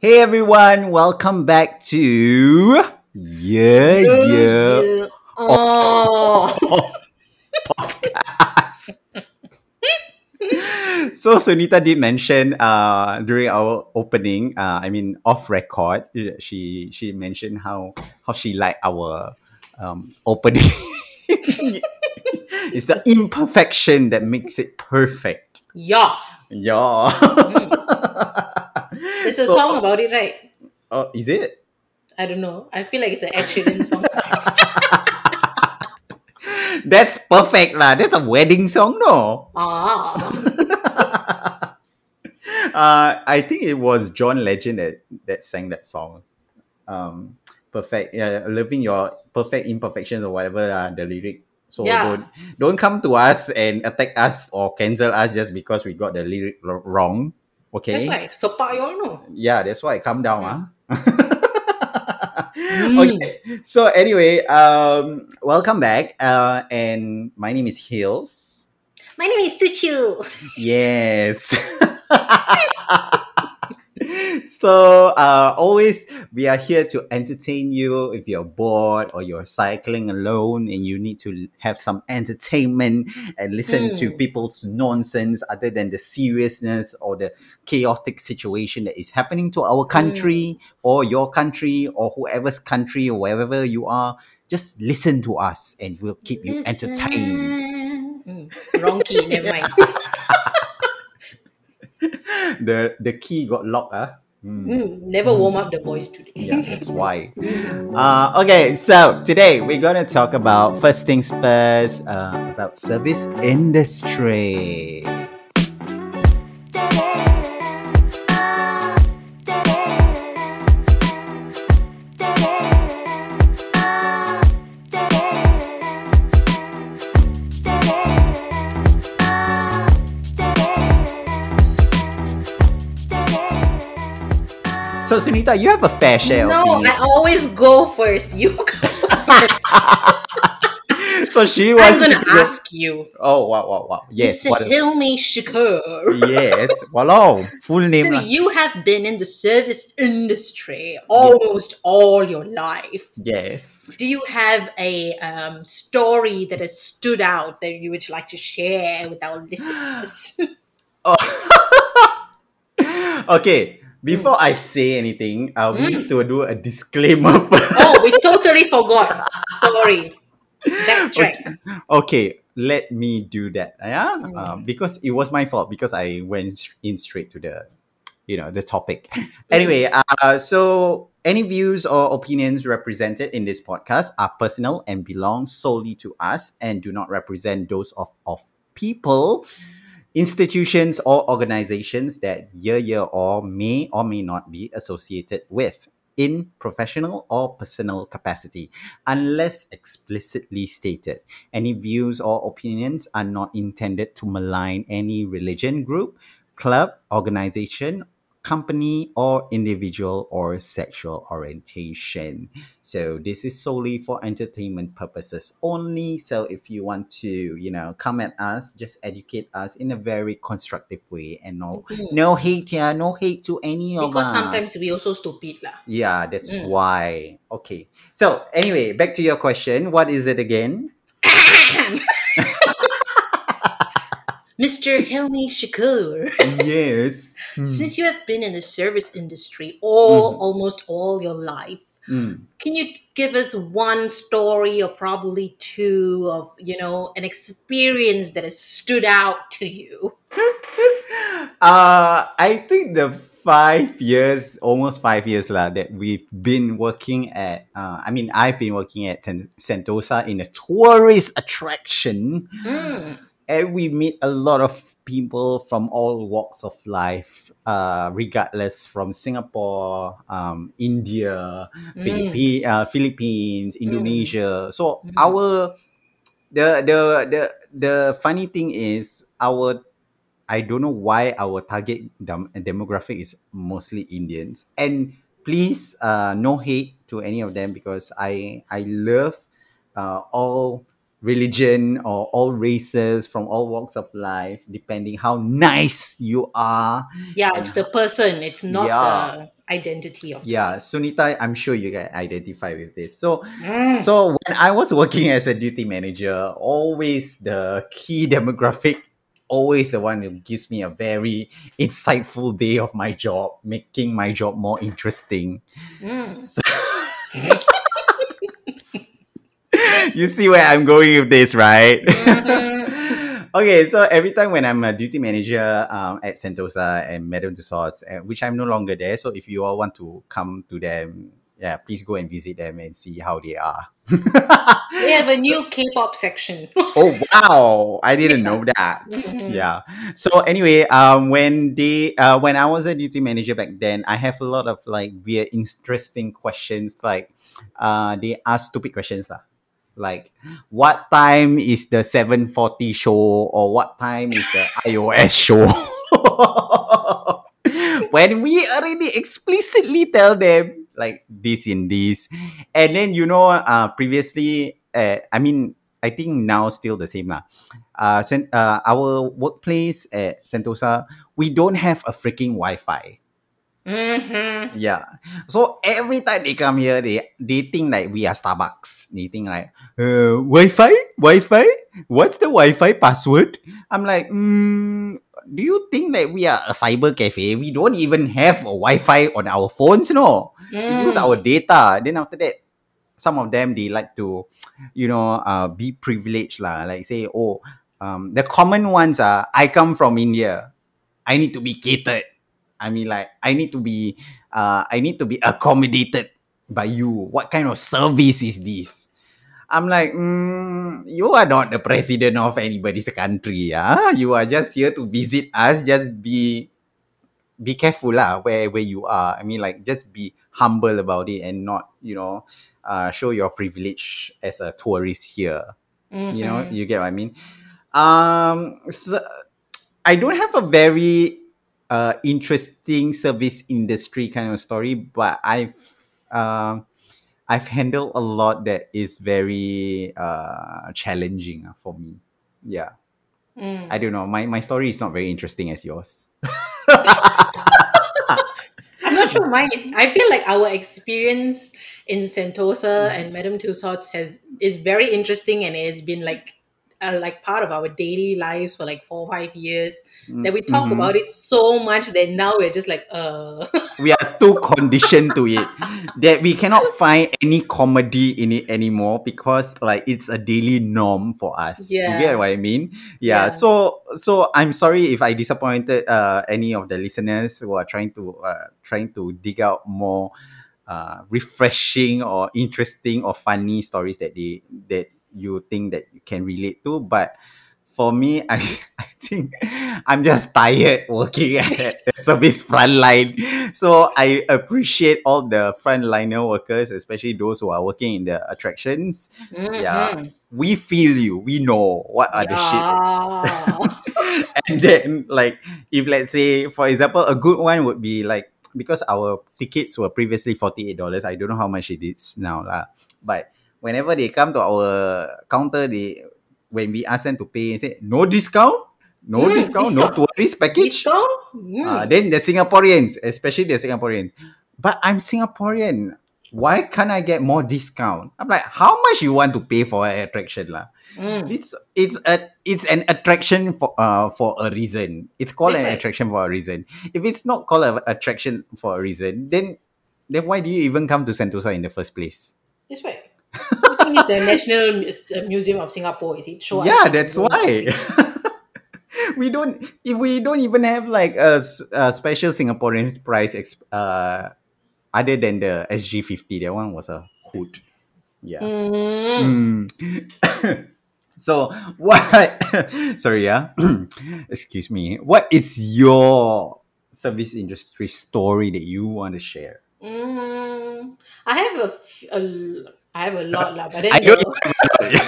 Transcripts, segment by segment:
Hey everyone, welcome back to Yeah Yeah Oh, podcast. so Sunita did mention uh during our opening, uh I mean off record, she she mentioned how how she liked our um opening. it's the imperfection that makes it perfect. yeah. Yeah. There's a So- song about it, right? Oh, is it? I don't know. I feel like it's Ed Sheeran song. That's perfect lah. That's a wedding song, no? ah, uh, I think it was John Legend that, that sang that song. Um, perfect. Yeah, living your perfect imperfections or whatever uh, the lyric. So Yeah. don't don't come to us and attack us or cancel us just because we got the lyric wrong. Okay. that's why. Sopak you all know. Yeah, that's why. Calm down, ah. Mm. okay. So anyway, um, welcome back. Uh, and my name is Hills. My name is Suchu. Yes. so uh, always we are here to entertain you if you're bored or you're cycling alone and you need to have some entertainment and listen to Mm. people's nonsense other than the seriousness or the chaotic situation that is happening to our country or your country or whoever's country or wherever you are just listen to us and we'll keep you entertained Mm. Wrong key, never mind. the the key got locked ah. Hmm. Mm, never warm up the voice today. Yeah, that's why. Uh, okay, so today we're gonna talk about first things first uh, about service industry. You have a fair share No, I always go first. You go first. so she was. I'm gonna ask you. Oh wow wow wow! Yes, Mr. Hilmi Shakur. yes, wow, full name. So lah. you have been in the service industry almost all your life. Yes. Do you have a um, story that has stood out that you would like to share with our listeners? Oh. okay. Before I say anything, uh, we Mm. need to do a disclaimer first. oh, we totally forgot. Sorry. Backtrack. okay, let me do that. Yeah, Mm. um, because it was my fault because I went in straight to the, you know, the topic. anyway, uh, so any views or opinions represented in this podcast are personal and belong solely to us and do not represent those of of people. Institutions or organizations that year year or may or may not be associated with in professional or personal capacity unless explicitly stated. Any views or opinions are not intended to malign any religion group, club, organization, company, or individual or sexual orientation. So this is solely for entertainment purposes only. So if you want to, you know, come at us, just educate us in a very constructive way and no Mm. no hate yeah, no hate to any of us. Because us. sometimes we also stupid lah. Yeah, that's Mm. why. Okay. So, anyway, back to your question. What is it again? Mr. Hilmi Shakur. yes. Since you have been in the service industry all Mhm. almost all your life, Mm. can you give us one story or probably two of you know an experience that has stood out to you? Uh, I think the five years, almost five years lah, that we've been working at, uh, I mean, I've been working at Sentosa in a tourist attraction. Mm. And we meet a lot of people from all walks of life, uh, regardless from Singapore, um, India, Mm. Philippi- uh, Philippines, Indonesia. So Mm. our the the the the funny thing is our I don't know why our target dem- demographic is mostly Indians. And please, uh, no hate to any of them because I I love uh, all religion or all races from all walks of life, depending how nice you are. Yeah, it's the person. It's not Yeah. the identity of Yeah, place. Sunita, I'm sure you can identify with this. So, Mm. so when I was working as a duty manager, always the key demographic, always the one who gives me a very insightful day of my job, making my job more interesting. Mm. So, you see where I'm going with this, right? Mhm. okay, so every time when I'm a duty manager um, at Sentosa and Madame Tussauds, uh, which I'm no longer there, so if you all want to come to them, yeah, please go and visit them and see how they are. We have a new K-pop section. oh wow i didn't know that Mhm. yeah so anyway um when they uh when i was a duty manager back then i have a lot of like weird interesting questions like uh they ask stupid questions lah. Like what time is the 740 show or what time is the ios show? When we already explicitly tell them like this in this. And then you know uh previously uh, i mean i think now still the same lah. Uh, uh our workplace at sentosa we don't have a freaking wi-fi Mhm. yeah so every time they come here they they think like we are starbucks they think like uh wi-fi wi-fi what's the wi-fi password i'm like mm, do you think that we are a cyber cafe we don't even have a wi-fi on our phones no we use Mm. our data. Then after that, some of them they like to, you know, uh, be privileged lah. Like say, oh, um, the common ones are I come from India, I need to be catered. I mean, like I need to be, uh, I need to be accommodated by you. What kind of service is this? I'm like, mm, you are not the president of anybody's country, yeah. You are just here to visit us. Just be be careful lah where where you are. I mean, like just be humble about it and not you know uh, show your privilege as a tourist here. You know, Mhm. you get what I mean. Um, so I don't have a very uh, interesting service industry kind of story, but I've um, I've handled a lot that is very uh, challenging uh, for me. Yeah, Mm. I don't know. My my story is not very interesting as yours. I'm not sure mine is. I feel like our experience in Sentosa and Madame Tussauds has is very interesting, and it's been like uh, like part of our daily lives for like four or five years. That we talk Mhm. about it so much that now we're just like, uh, we are too conditioned to it that we cannot find any comedy in it anymore because like it's a daily norm for us. You Yeah. get what I mean? Yeah. Yeah. So so I'm sorry if I disappointed uh, any of the listeners who are trying to uh, trying to dig out more uh, refreshing or interesting or funny stories that they that you think that you can relate to, but for me, I, I think I'm just tired working at the service front line. So I appreciate all the frontliner workers, especially those who are working in the attractions. Yeah. mhm. We feel you. We know what are the shit. And then, like, if let's say, for example, a good one would be like because our tickets were previously forty eight dollars. I don't know how much it is now, lah. But whenever they come to our counter, they when we ask them to pay, say no discount, no Mm, discount, no discount. tourist package. Discount? Mm. Uh, then the Singaporeans, especially the Singaporeans, but I'm Singaporean. Why can't I get more discount? I'm like, how much you want to pay for an attraction, lah? Mm. It's it's a it's an attraction for uh for a reason. It's called That's an right. attraction for a reason. If it's not called an attraction for a reason, then then why do you even come to Sentosa in the first place? That's right. I think it's the National Museum of Singapore, is it? Show yeah, that's why. we don't if we don't even have like a special Singaporean price ex- uh other than the SG50 that one was a hoot yeah Mm. Mm. so what sorry yeah excuse me what is your service industry story that you want to share Mm. I have a, a I have a lot lah, but then I know the,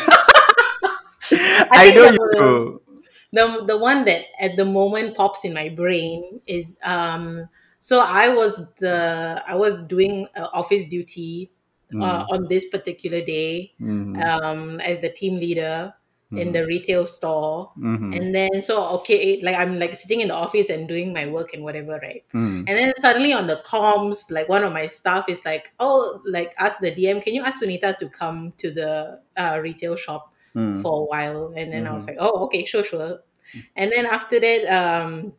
I, think know the- you the the one that at the moment pops in my brain is um so I was the I was doing uh, office duty uh, Mm, on this particular day mhm, um as the team leader in the retail store. Mhm. And then so okay, like I'm like sitting in the office and doing my work and whatever, right? Mm. And then suddenly on the comms, like one of my staff is like, "Oh, like ask the DM, can you ask Sunita to come to the uh, retail shop Mm. for a while?" And then I was Mhm. like, "Oh, okay, sure, sure." And then after that, um,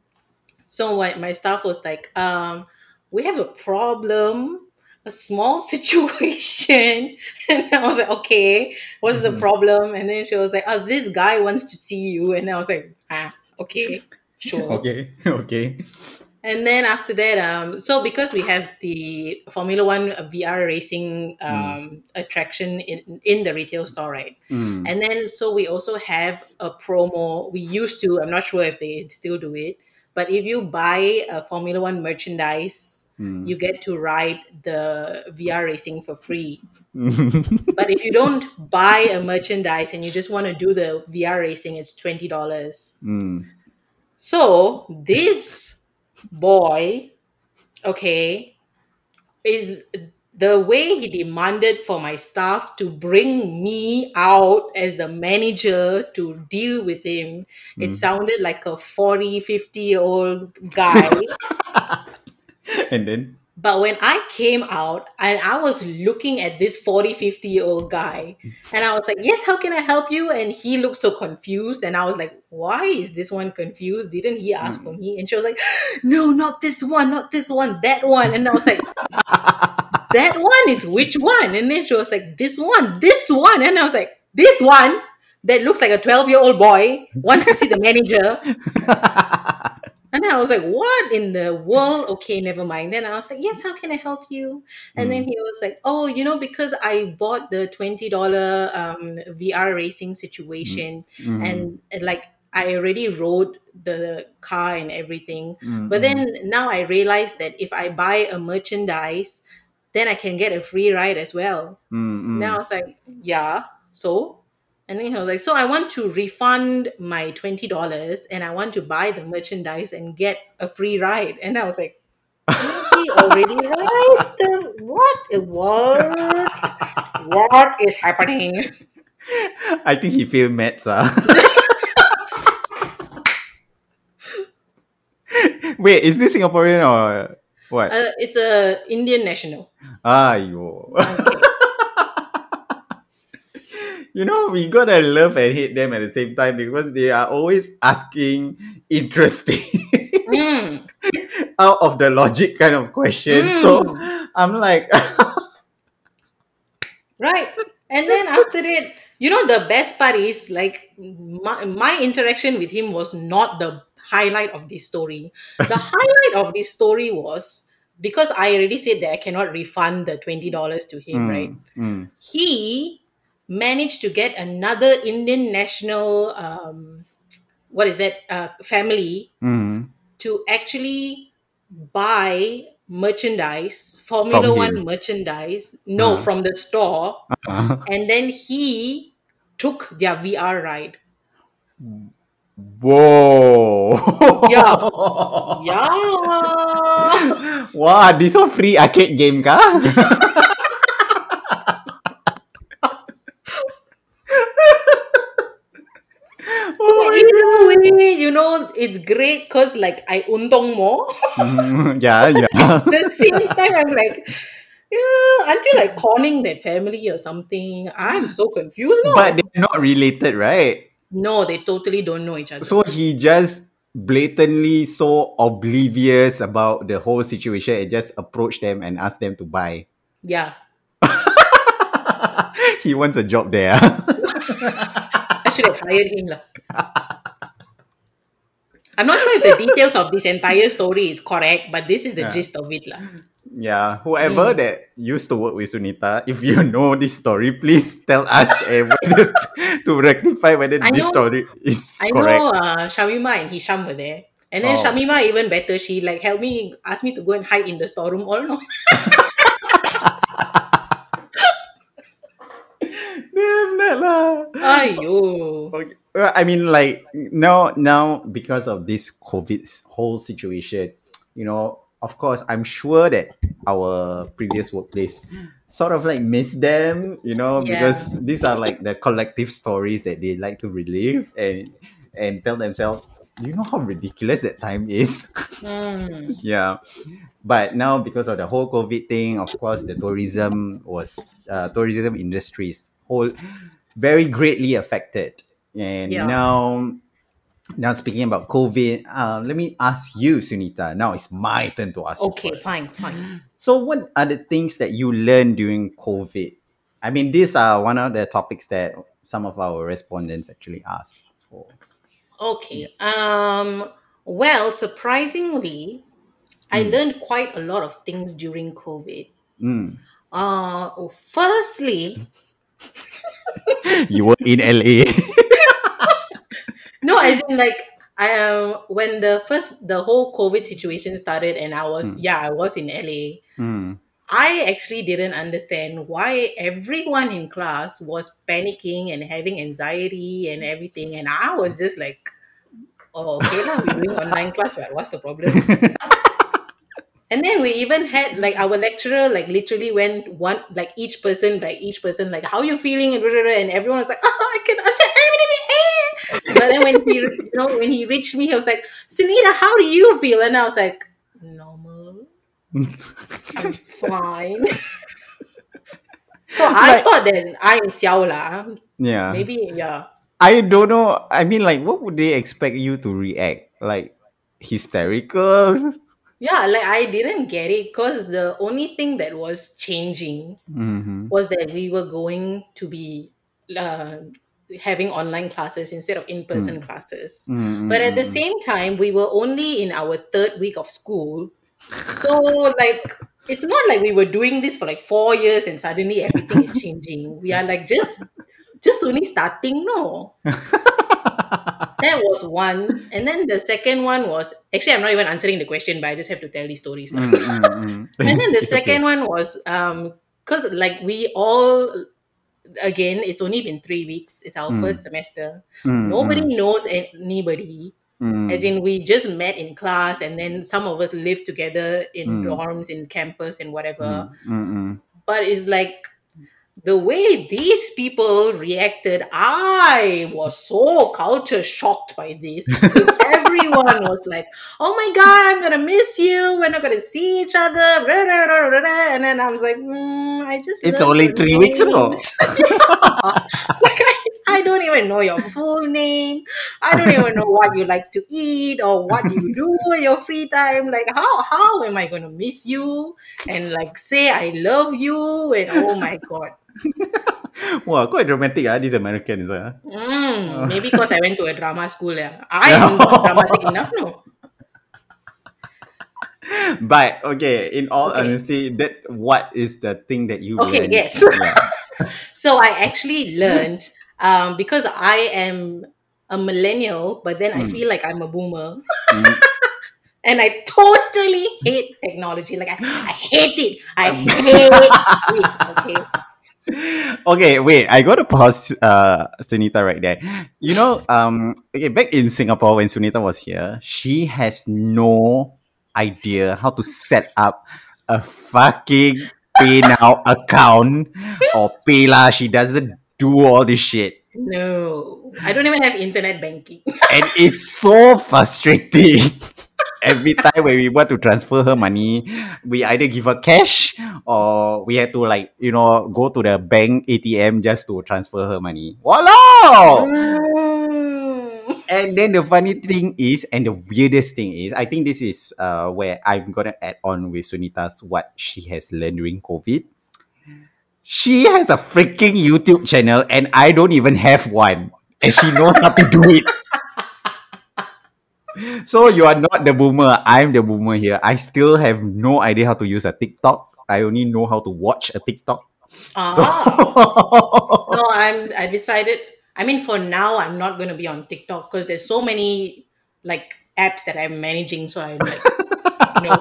so my my staff was like, um, "We have a problem." A small situation, and I was like, "Okay, what's the Mhm. problem?" And then she was like, "Oh, this guy wants to see you," and I was like, "Ah, okay, sure." Okay. Okay. And then after that, um, so because we have the Formula One VR racing um, attraction in, in the retail store, right? Mm. And then so we also have a promo. We used to, I'm not sure if they still do it, but if you buy a Formula One merchandise, Mm. you get to ride the VR racing for free. But if you don't buy a merchandise and you just want to do the VR racing, it's $20. Mm. So this boy, okay, is the way he demanded for my staff to bring me out as the manager to deal with him. It Mm. sounded like a 40, 50 year old guy. and then But when I came out and I was looking at this 40, 50 year old guy, and I was like, Yes, how can I help you? And he looked so confused. And I was like, Why is this one confused? Didn't he ask for mm. me? And she was like, No, not this one, not this one, that one. And I was like, That one is which one? And then she was like, This one, this one. And I was like, This one that looks like a 12 year old boy wants to see the manager. And I was like, what in the world? Okay, never mind. Then I was like, yes, how can I help you? And then he was like, oh, you know, because I bought the $20 um, VR racing situation Mm. and uh, like I already rode the car and everything. Mm, But mm. then now I realized that if I buy a merchandise, then I can get a free ride as well. Mm, mm. Now I was like, yeah, so? And then he was like, so I want to refund my $20 and I want to buy the merchandise and get a free ride. And I was like, he already right? The, what? What? What is happening? I think he feel mad, sir. Wait, is this Singaporean or what? Uh, it's a Indian national. Ayo. Okay. You know, we gotta love and hate them at the same time because they are always asking interesting, Mm, out of the logic kind of question. So mm, I'm like, right. And then after that, you know, the best part is like my, my interaction with him was not the highlight of this story. The highlight of this story was because I already said that I cannot refund the $20 to him, right? Mm, mm, He managed to get another Indian national, um, what is that, uh, family mm. to actually buy merchandise, Formula From One him. merchandise, no, Uh-huh. from the store, Uh, and then he took their VR ride. Whoa. Yeah. Yeah. Wah, this one free arcade game kah? So in a way, you know, it's great because like I untong more. Mm, yeah, yeah. At the same time, I'm like, yeah, aren't you like calling that family or something? I'm so confused. No, But they're not related, right? no, they totally don't know each other. So he just blatantly so oblivious about the whole situation and just approached them and asked them to buy. yeah, he wants a job there. I should have hired him. lah. I'm not sure if the details of this entire story is correct, but this is the Yeah. gist of it. lah. yeah, whoever Mm. that used to work with Sunita, if you know this story, please tell us eh, whether to rectify whether I this know- story is I correct. know uh, Shamima and Hisham were there. And then Oh. Shamima even better, she like helped me, asked me to go and hide in the storeroom. All no. Damn. Ayo. Okay. I mean, like now, now because of this COVID whole situation, you know, of course, I'm sure that our previous workplace, sort of like miss them, you know, Yeah. because these are like the collective stories that they like to relive and and tell themselves, you know how ridiculous that time is. Mm. yeah. But now because of the whole COVID thing, of course, the tourism was uh, tourism industries whole very greatly affected. And Yeah. now now speaking about COVID, uh, let me ask you, Sunita. Now it's my turn to ask Okay, fine, fine. So, what are the things that you learned during COVID? I mean, these are one of the topics that some of our respondents actually asked for. Okay. Um. Well, surprisingly, I Mm. learned quite a lot of things during COVID. Mm. Uh, firstly, You were in LA. no, as in like I um when the first the whole COVID situation started and I was Mm. yeah I was in LA. Mm. I actually didn't understand why everyone in class was panicking and having anxiety and everything, and I was just like, "Oh, okay, now we're doing online class, right? What's the problem?" And then we even had like our lecturer like literally went one like each person like each person like how you feeling? and blah, blah, blah, and everyone was like oh I can I'm just, but then when he you know when he reached me he was like Sunita how do you feel? And I was like normal. I'm fine. So I Like- thought that I'm xiao lah. Yeah. maybe yeah. I don't know. I mean, like, what would they expect you to react? Like, hysterical? Yeah like I didn't get it because the only thing that was changing Mm-hmm. was that we were going to be uh, having online classes instead of in-person classes. Mm-hmm. but at the same time we were only in our third week of school. So like it's not like we were doing this for like four years and suddenly everything is changing. We are like just just only starting no that was one and then the second one was actually i'm not even answering the question but i just have to tell these stories now. Mm-hmm. and then the second one was um because like we all again it's only been three weeks it's our Mm. first semester Mm, nobody mm, knows anybody mm. as in we just met in class and then some of us lived together in Mm. dorms in campus and whatever Mm, mm, mm. but it's like the way these people reacted, I was so culture shocked by this. Because everyone was like, oh my God, I'm going to miss you. We're not going to see each other. And then I was like, mm, I just. It's only three weeks ago. like, I, I don't even know your full name. I don't even know what you like to eat or what you do in your free time. Like, how, how am I going to miss you? And like, say I love you. And oh my God. Wow, quite dramatic, ah, these Americans. Ah. Mm, maybe because I went to a drama school. Yeah. I am not dramatic enough, no. But okay, in all Okay. honesty, that what is the thing that you Okay, learned? yes. Yeah. So I actually learned um, because I am a millennial, but then I Mm. feel like I'm a boomer. Mm. And I totally hate technology. Like I, I hate it. I hate it. Okay. Okay, wait. I got to pause uh Sunita right there. You know, um, okay, back in Singapore when Sunita was here, she has no idea how to set up a fucking PayNow account or PayLah. She doesn't do all this shit. No, I don't even have internet banking. And it's so frustrating. Every time when we want to transfer her money, we either give her cash or we had to like, you know, go to the bank ATM just to transfer her money. Mm. And then the funny thing is, and the weirdest thing is, I think this is uh where I'm gonna add on with Sunita's what she has learned during COVID. She has a freaking YouTube channel, and I don't even have one, and she knows how to do it. So you are not the boomer. I'm the boomer here. I still have no idea how to use a TikTok. I only know how to watch a TikTok. Ah. So no, I'm. I decided. I mean, for now, I'm not going to be on TikTok because there's so many like apps that I'm managing. So I'm like, no.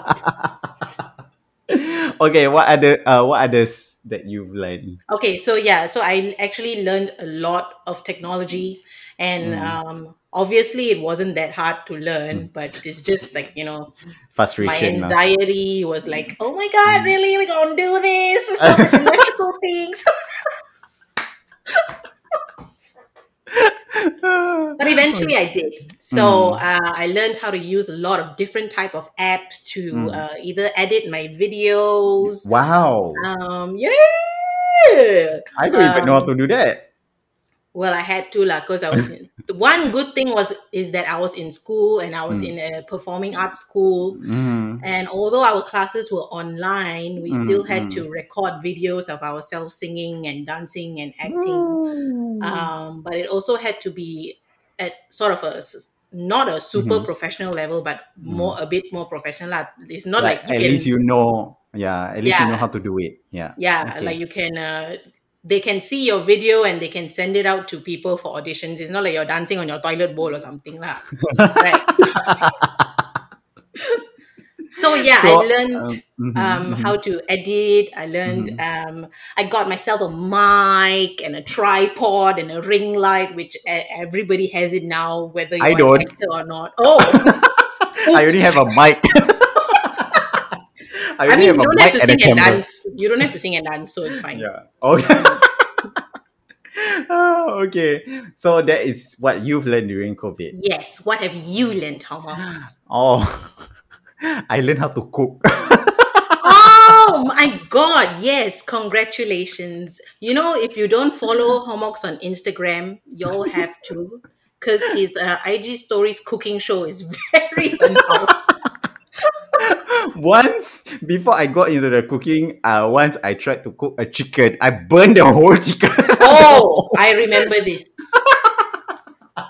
okay, what other uh what are others that you've learned? Okay, so yeah, so I actually learned a lot of technology, and Mm. um, obviously it wasn't that hard to learn, Mm. but it's just like, you know, Frustration. lah. anxiety was like, oh my god, Mm. really? We're gonna do this? So much electrical things. but eventually i did so Mm. uh, i learned how to use a lot of different type of apps to Mm. uh, either edit my videos Wow. um yeah I don't even know how um, to do that. Well i had to lah because i was in, the one good thing was is that i was in school and i was Mm. in a performing arts school Mm. and although our classes were online we Mm, still had mm. to record videos of ourselves singing and dancing and acting Mm. um, but it also had to be at sort of a not a super Mhm. professional level, but more a bit more professional. It's not like, like, at can, least you know, yeah, at least you know how to do it. Yeah. yeah, okay. like you can. Uh, they can see your video and they can send it out to people for auditions. It's not like you're dancing on your toilet bowl or something, lah. right? so yeah, So, I learned um, mhm, um, mhm. how to edit. I learned. Um, I got myself a mic and a tripod and a ring light, which everybody has it now, whether I you're an don't. or not. Oh, I only have a mic. I I mean, you don't have to sing and dance. You don't have to sing and dance, so it's fine. Yeah. Okay. Oh, okay. So that is what you've learned during COVID. Yes. What have you learned, Thomas? Oh, I learned how to cook. oh my god yes congratulations you know if you don't follow homox on instagram you'll have to because his uh, ig stories cooking show is very annoying. once before I got into the cooking, uh, once I tried to cook a chicken, I burned the whole chicken. oh i remember this.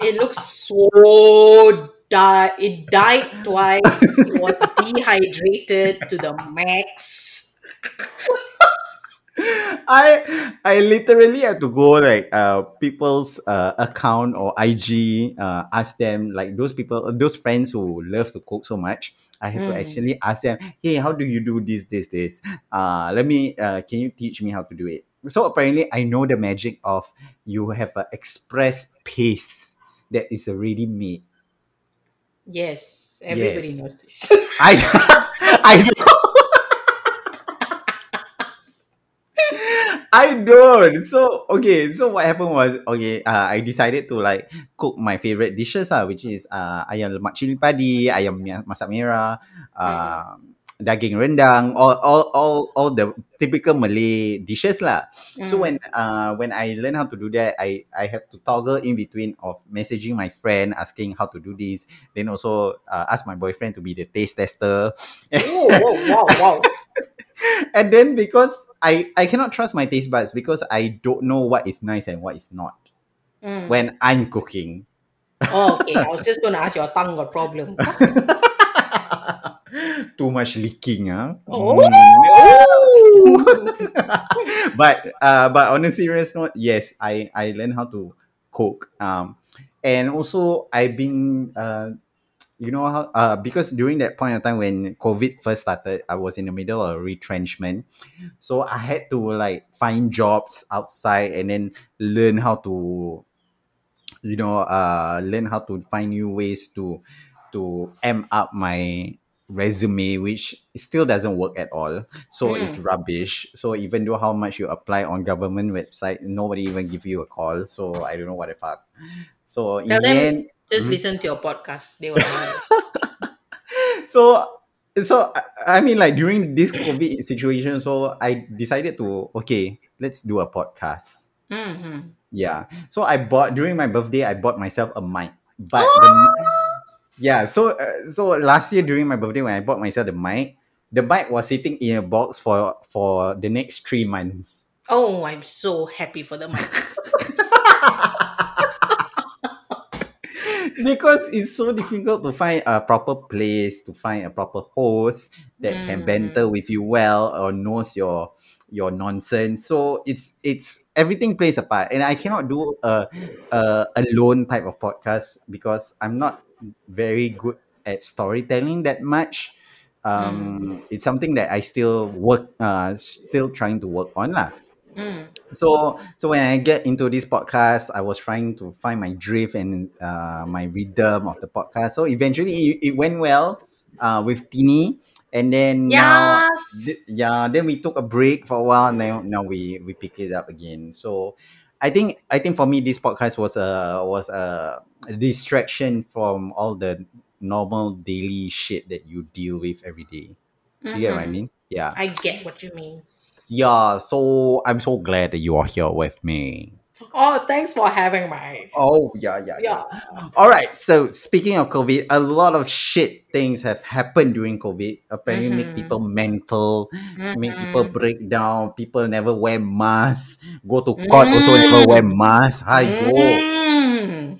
It looks so di- it died twice. It was dehydrated to the max I I literally had to go like uh people's uh account or IG uh ask them like those people those friends who love to cook so much I had to Mm. actually ask them hey how do you do this this this uh let me uh can you teach me how to do it so apparently I know the magic of you have an express paste that is already made yes everybody Yes. knows this I I don't. I don't. So okay. So what happened was okay. Uh, I decided to like cook my favorite dishes ah, which is uh ayam lemak cili padi, ayam masak merah, uh, daging rendang, all all all all the typical Malay dishes lah. So Mm. when uh when I learned how to do that, I I have to toggle in between of messaging my friend asking how to do this, then also uh, ask my boyfriend to be the taste tester, oh, oh, wow wow and then because I I cannot trust my taste buds because I don't know what is nice and what is not Mm. when I'm cooking. Oh, okay. I was just going to ask your tongue got problem. Too much leaking, huh? Oh. Mm. but uh, but on a serious note, yes, I I learned how to cook. Um, and also I've been uh, you know how uh because during that point of time when COVID first started, I was in the middle of retrenchment, so I had to like find jobs outside and then learn how to you know uh learn how to find new ways to to amp up my resume which still doesn't work at all. So it's Mm. rubbish. So even though how much you apply on government website nobody even give you a call. So i don't know what the fuck so in Tell the them- end Just Mhm. listen to your podcast. They will so so I- mean like during this COVID situation, so I decided to okay, let's do a podcast. Mhm. Yeah. So I bought during my birthday, I bought myself a mic. But the, yeah, so uh, so last year during my birthday when I bought myself the mic, the mic was sitting in a box for for the next three months. Oh, I'm so happy for the mic. because it's so difficult to find a proper place to find a proper host that can Mm. banter with you well or knows your your nonsense. So it's it's everything plays a part. And i cannot do a, a alone type of podcast because i'm not very good at storytelling that much. Um it's something that i still work uh still trying to work on lah Mm. so so when I get into this podcast, I was trying to find my drift and uh, my rhythm of the podcast. So eventually, it, it went well uh, with Tini, and then now, th- yeah, then we took a break for a while. Now now we we pick it up again. So I think I think for me, this podcast was a was a distraction from all the normal daily shit that you deal with every day. You get what I Mhm. mean? Yeah. I get what you mean. Yeah, so I'm so glad that you are here with me. Oh, thanks for having me. Oh, yeah, yeah, yeah. Yeah. All right. So, speaking of COVID, a lot of shit things have happened during COVID. Apparently, make Mhm. people mental, make people break down. People never wear masks. Go to court also never wear Mm. masks. Hi. Mm.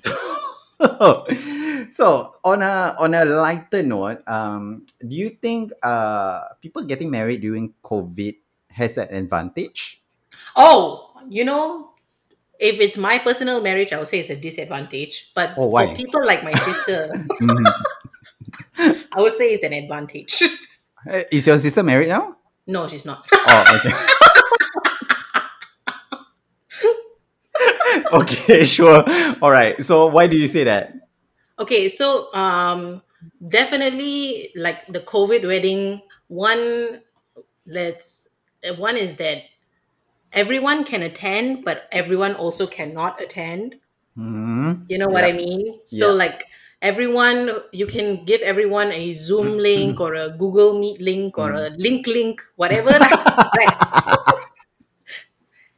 so on a on a lighter note, um, do you think uh people getting married during COVID has an advantage? Oh, you know, if it's my personal marriage, I would say it's a disadvantage. But Oh, for people like my sister, Mhm. I would say it's an advantage. Uh, Is your sister married now? no, she's not. Oh, okay. okay, sure. All right. So why do you say that? Okay, so um definitely like the COVID wedding, one let's one is that everyone can attend, but everyone also cannot attend. hmm You know what I mean? So Yeah. like everyone you can give everyone a Zoom link or a Google Meet link or a link link, whatever. right?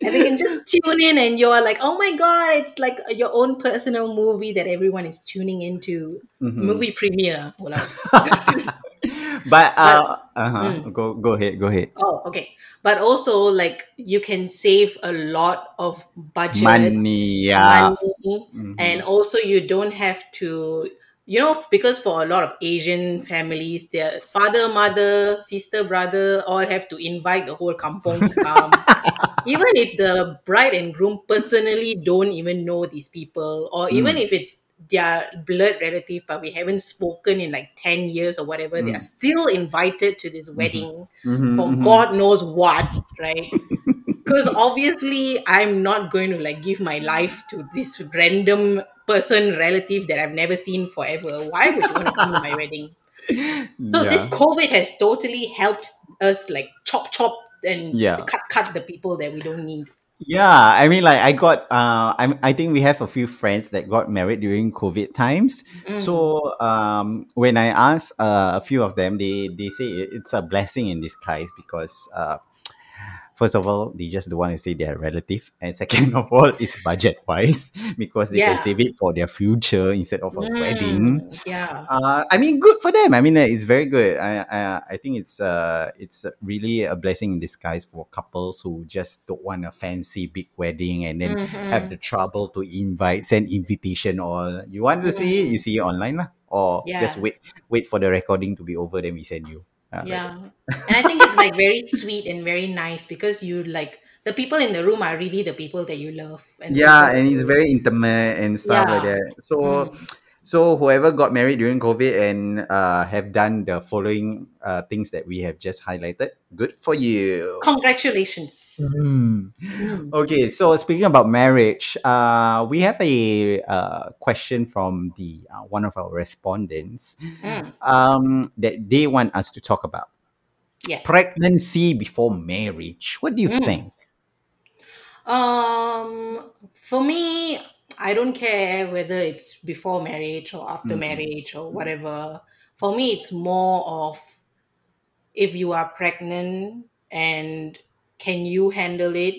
And they can just tune in and you're like, oh my god, it's like your own personal movie that everyone is tuning into. Mhm. Movie premiere. But uh, But uh-huh. mm, go go ahead, go ahead. oh, okay. But also like you can save a lot of budget, Money, yeah. money, and hmm also you don't have to you know because for a lot of asian families their father mother sister brother all have to invite the whole kampong to come even if the bride and groom personally don't even know these people or even Mm, if it's their blood relative but we haven't spoken in like 10 years or whatever they are mm, still invited to this mhm, wedding mhm, for mhm. god knows what right? Because obviously i'm not going to like give my life to this random person relative that i've never seen forever. Why would you want to come to my wedding? So this covid has totally helped us like chop chop and yeah. cut cut the people that we don't need Yeah, I mean, like I got, uh, I I think we have a few friends that got married during COVID times. Mm. So um, when I asked uh, a few of them, they they say it- it's a blessing in disguise because uh, first of all, they just don't want to say they're relative, and second of all, it's budget wise because they can save it for their future instead of a wedding. mm, yeah Uh, I mean, good for them. I mean, uh, it's very good. I, I, I think it's uh, it's really a blessing in disguise for couples who just don't want a fancy big wedding and then have the trouble to invite, send invitation. Or you want to see it, you mm, see it online lah. Or just wait, wait for the recording to be over, then we send you. Uh, like Yeah. And I think it's like very sweet and very nice because you like the people in the room are really the people that you love and yeah and it's very intimate and stuff like that so Mm. So whoever got married during covid and uh, have done the following uh, things that we have just highlighted good for you Congratulations. Mhm. Mm. okay so speaking about marriage uh, we have a uh, question from the uh, one of our respondents Mm. um, that they want us to talk about Yeah. pregnancy before marriage what do you Mm. think Um, for me, I don't care whether it's before marriage or after Mm-mm. marriage or whatever. For me, it's more of if you are pregnant and can you handle it?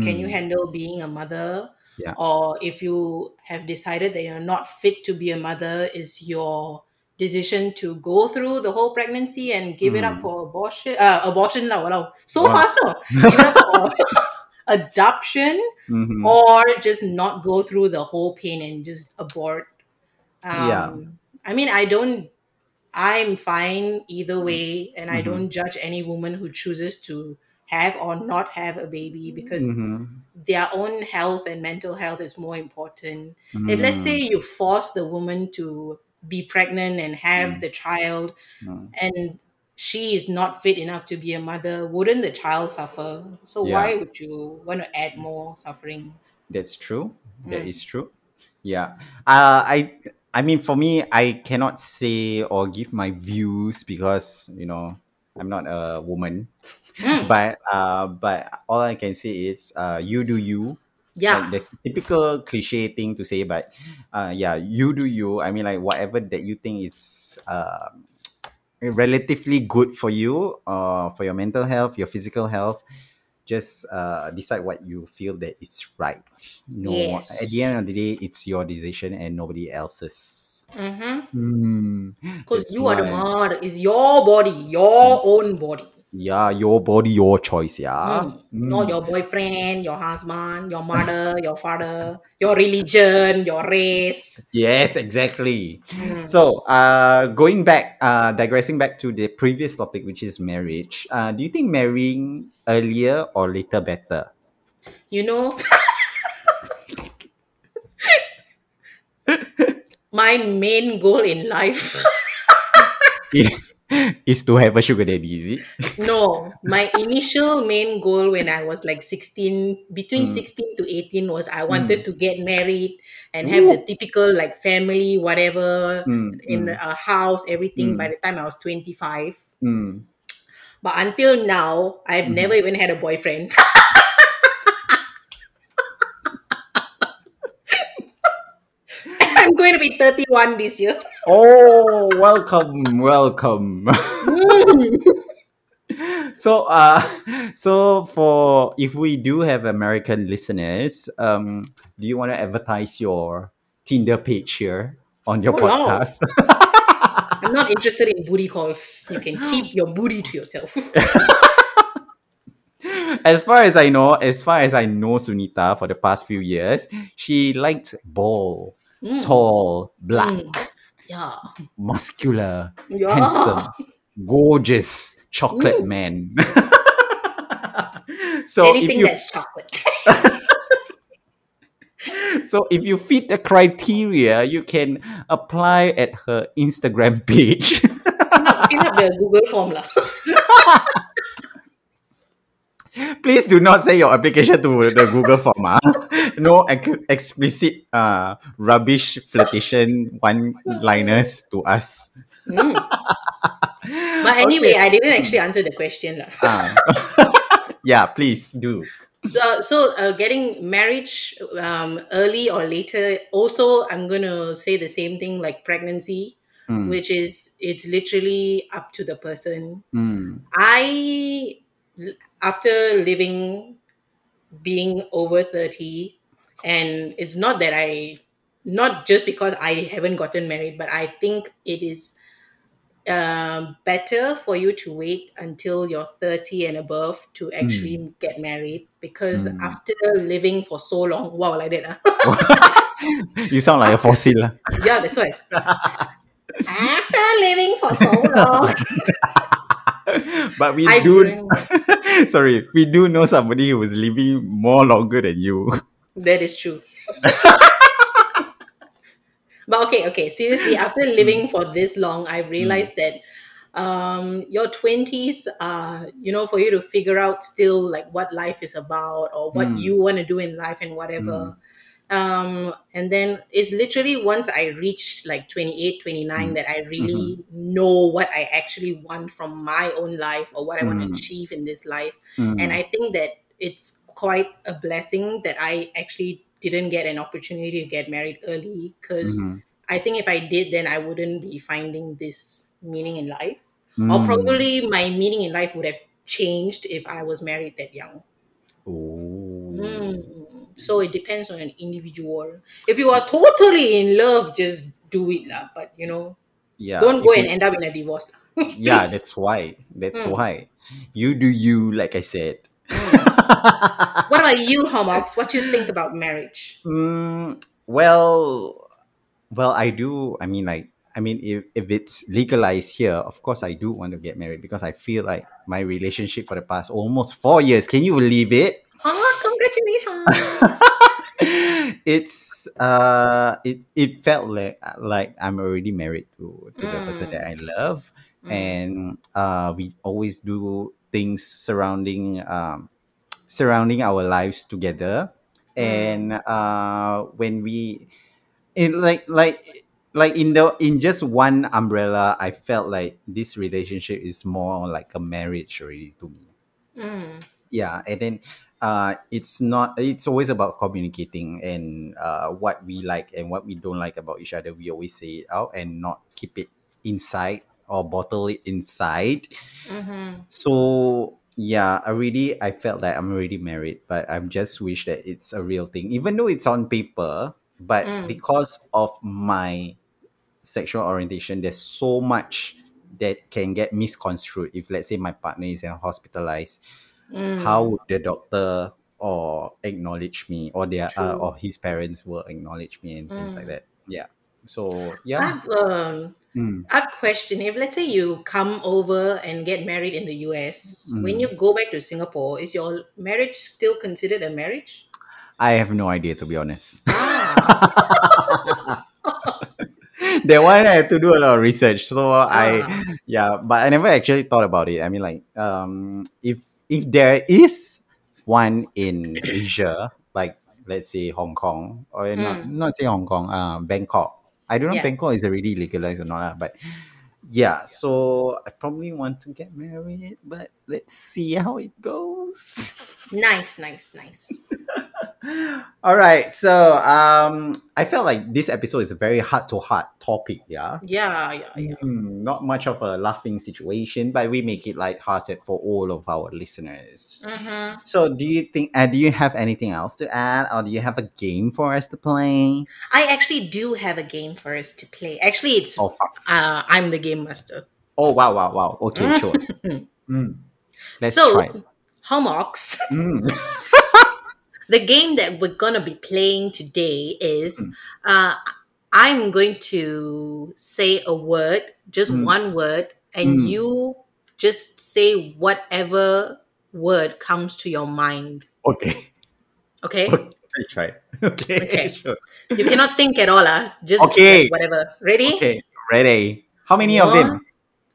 Can you Mm. handle being a mother? yeah Or if you have decided that you're not fit to be a mother, is your decision to go through the whole pregnancy and give it up Mm. for abortion? Uh, abortion, walau. So Wow. fast, no? Give it up for adoption Mhm. or just not go through the whole pain and just abort. yeah Um, I mean, I don't, I'm fine either way, and I Mhm. don't judge any woman who chooses to have or not have a baby because Mhm. their own health and mental health is more important. If let's say Mm. you force the woman to be pregnant and have Mm. the child Mm. and she is not fit enough to be a mother, wouldn't the child suffer? So Yeah. why would you want to add more suffering? That's true. That Mm. is true. Yeah. Uh, I I mean for me I cannot say or give my views because, you know, I'm not a woman. Mm. But uh but all I can say is uh you do you. Yeah. Like the typical cliche thing to say, but uh yeah, you do you. I mean like whatever that you think is uh relatively good for you, uh for your mental health, your physical health, just uh, decide what you feel that is right. No, Yes. at the end of the day, it's your decision and nobody else's. Mm-hmm. Mm, Because you are the why- mother. It's your body, your own body. Yeah, your body, your choice. Yeah, Mm. Not Mm. your boyfriend, your husband, your mother, your father, your religion, your race. Yes, exactly. Mm. So, uh, going back, uh, digressing back to the previous topic, which is marriage. Uh, do you think marrying earlier or later better? You know, my main goal in life. is to have a sugar daddy, is it? no, my initial main goal when I was like 16, between Mm. 16 to 18 was I wanted to get married and have the typical like family, whatever, Mm, in mm, a house, everything Mm. by the time I was 25. mm. But until now, I've never even had a boyfriend. I'm going to be 31 this year. Oh, welcome, welcome. so, uh, so for if we do have American listeners, um, do you want to advertise your Tinder page here on your Oh, no. podcast? I'm not interested in booty calls. You can keep your booty to yourself. as far as I know, as far as I know Sunita for the past few years, she likes bald, Mm. tall, black, Mm. Yeah. muscular, Yeah. handsome, gorgeous chocolate Mm. man. so if Anything you that's chocolate. so if you fit the criteria, you can apply at her Instagram page. fill, up, fill up the Google form. lah. Please do not say your application to the Google form. ah. No ex- explicit uh, rubbish flirtation one-liners to us. Mm. But anyway, I didn't actually answer the question. Ah. yeah, please do. So, so uh, getting marriage um, early or later, also, I'm going to say the same thing like pregnancy, Mm, which is it's literally up to the person. mm, I, after living, being over 30, and it's not that I, not just because I haven't gotten married, but I think it is um, better for you to wait until you're 30 and above to actually get married because Mm. after living for so long, wow, like that. ah. you sound like a fossil. ah. yeah, that's why. after living for so long, but we I do sorry, we do know somebody who is living more longer than you. That is true. but okay, okay. Seriously, after living for this long, I realized that um your 20s are you know for you to figure out still like what life is about or what Mm. you want to do in life and whatever um and then it's literally once i reach like 28 29 Mm. that i really know what i actually want from my own life or what i want to Mm. achieve in this life Mm, and i think that it's quite a blessing that i actually didn't get an opportunity to get married early because mhm, i think if i did then i wouldn't be finding this meaning in life or mm. probably my meaning in life would have changed if i was married that young Oh. Mm. So it depends on an individual if you are totally in love just do it lah. but you know Yeah. don't go if and you- end up in a divorce lah. Yeah, Please. that's why. That's Mm. why. You do you, like I said. what about you Homox? what do you think about marriage Mm, well, well, I do. I mean, like, I mean, if, if it's legalized here, of course, I do want to get married because I feel like my relationship for the past almost four years. Can you believe it? oh congratulations. It's uh, it it felt like like I'm already married to to the person Mm. that I love, and uh, we always do things surrounding um, surrounding our lives together. And uh, when we in like like like in the in just one umbrella i felt like this relationship is more like a marriage already to me. Mm. Yeah and then uh it's not it's always about communicating and uh what we like and what we don't like about each other we always say it out and not keep it inside or bottle it inside Mm-hmm. so yeah already i felt that i'm already married but i'm just wish that it's a real thing even though it's on paper but Mm. because of my sexual orientation there's so much that can get misconstrued if let's say my partner is hospitalized Mm. how would the doctor or acknowledge me or their uh, or his parents will acknowledge me and things like Mm. that yeah so yeah I've um Mm, I've questioned if let's say you come over and get married in the US, when Mm. you go back to Singapore, is your marriage still considered a marriage? i have no idea to be honest Ah. that one I have to do a lot of research. So I Ah. yeah, but I never actually thought about it. I mean like um if if there is one in Asia, like let's say Hong Kong or not Mm. not say Hong Kong, uh Bangkok. I don't know Yeah. Bangkok is already legalized or not, but yeah, so I probably want to get married, but let's see how it goes. Nice, nice, nice. All right, so um, I felt like this episode is a very heart to heart topic. Yeah, Yeah, yeah, yeah. Mm, not much of a laughing situation, but we make it light-hearted for all of our listeners. Mm-hmm. So, do you think? Uh, do you have anything else to add, or do you have a game for us to play? I actually do have a game for us to play. Actually, it's Oh, fuck. uh, I'm the game master. oh, wow, wow, wow. Okay, sure. Mm. Let's so, try. Homox, Mm. the game that we're gonna be playing today is Mm. uh, I'm going to say a word, just Mm. one word, and Mm. you just say whatever word comes to your mind. Okay. Okay? Okay. Try. Okay. Okay. Sure. You cannot think at all, ah. Just Okay. whatever. Ready? Okay. Ready. How many of them?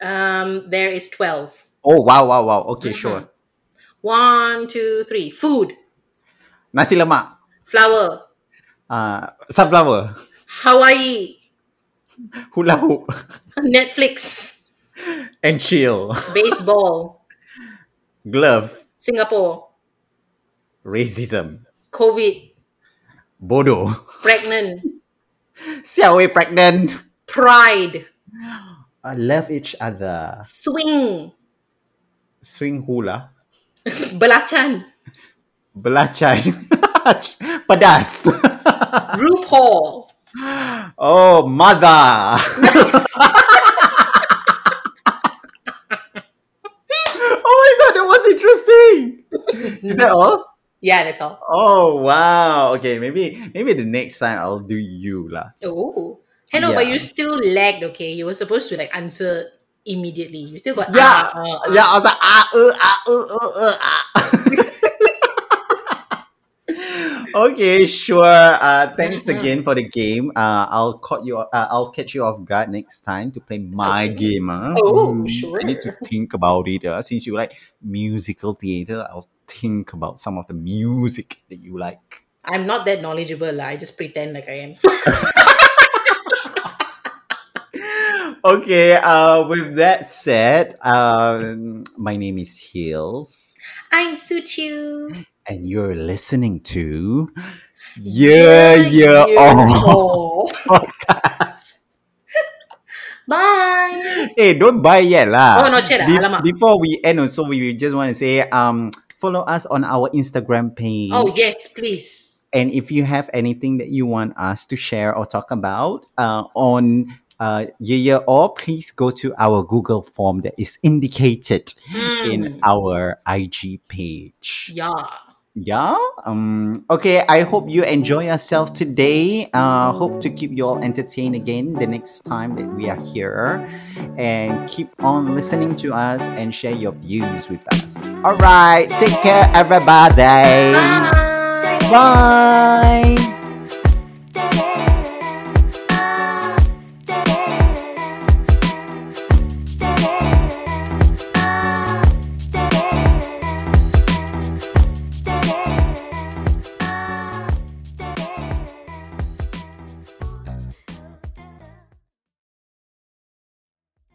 Um, there is twelve. Oh, wow, wow, wow. Okay, Mhm. sure. One, two, three. Food, Nasi lemak. flower, Uh, sunflower. Hawaii, Hula hoop. Netflix, And chill. baseball, Glove. Singapore, Racism. COVID, Bodoh. pregnant, Xiaowei pregnant. pride, Uh, love each other. swing, Swing hula. belacan, Belacan. Pedas. RuPaul, oh, mother. oh my god, that was interesting. Is that all? Yeah, that's all. Oh wow. Okay, maybe maybe the next time I'll do you lah. Oh, hello, but you still lagged. Okay, you were supposed to like answer immediately. You still got Yeah, ah, ah, ah. Yeah, I was like ah uh, ah uh, uh, uh, ah. okay, sure. Uh, thanks Mhm. again for the game. Uh, I'll caught you. Uh, I'll catch you off guard next time to play my Okay. game. Huh? Oh, Hmm, I need to think about it. Uh, since you like musical theater, I'll think about some of the music that you like. I'm not that knowledgeable. lah. I just pretend like I am. okay. Uh, with that said, um, my name is Hills. I'm Suchu. And you're listening to Yeah Yeah Oh. Bye. Hey, don't buy yet lah. Oh, not yet ah. Be- before we end, also we just want to say um follow us on our Instagram page. Oh yes, please. And if you have anything that you want us to share or talk about uh, on uh, Yeah Yeah or please go to our Google form that is indicated in Mm. our IG page. Yeah. Yeah. Um. Okay. I hope you enjoy yourself today. Uh. Hope to keep you all entertained again the next time that we are here, and keep on listening to us and share your views with us. All right. Take care, everybody. Bye. Bye.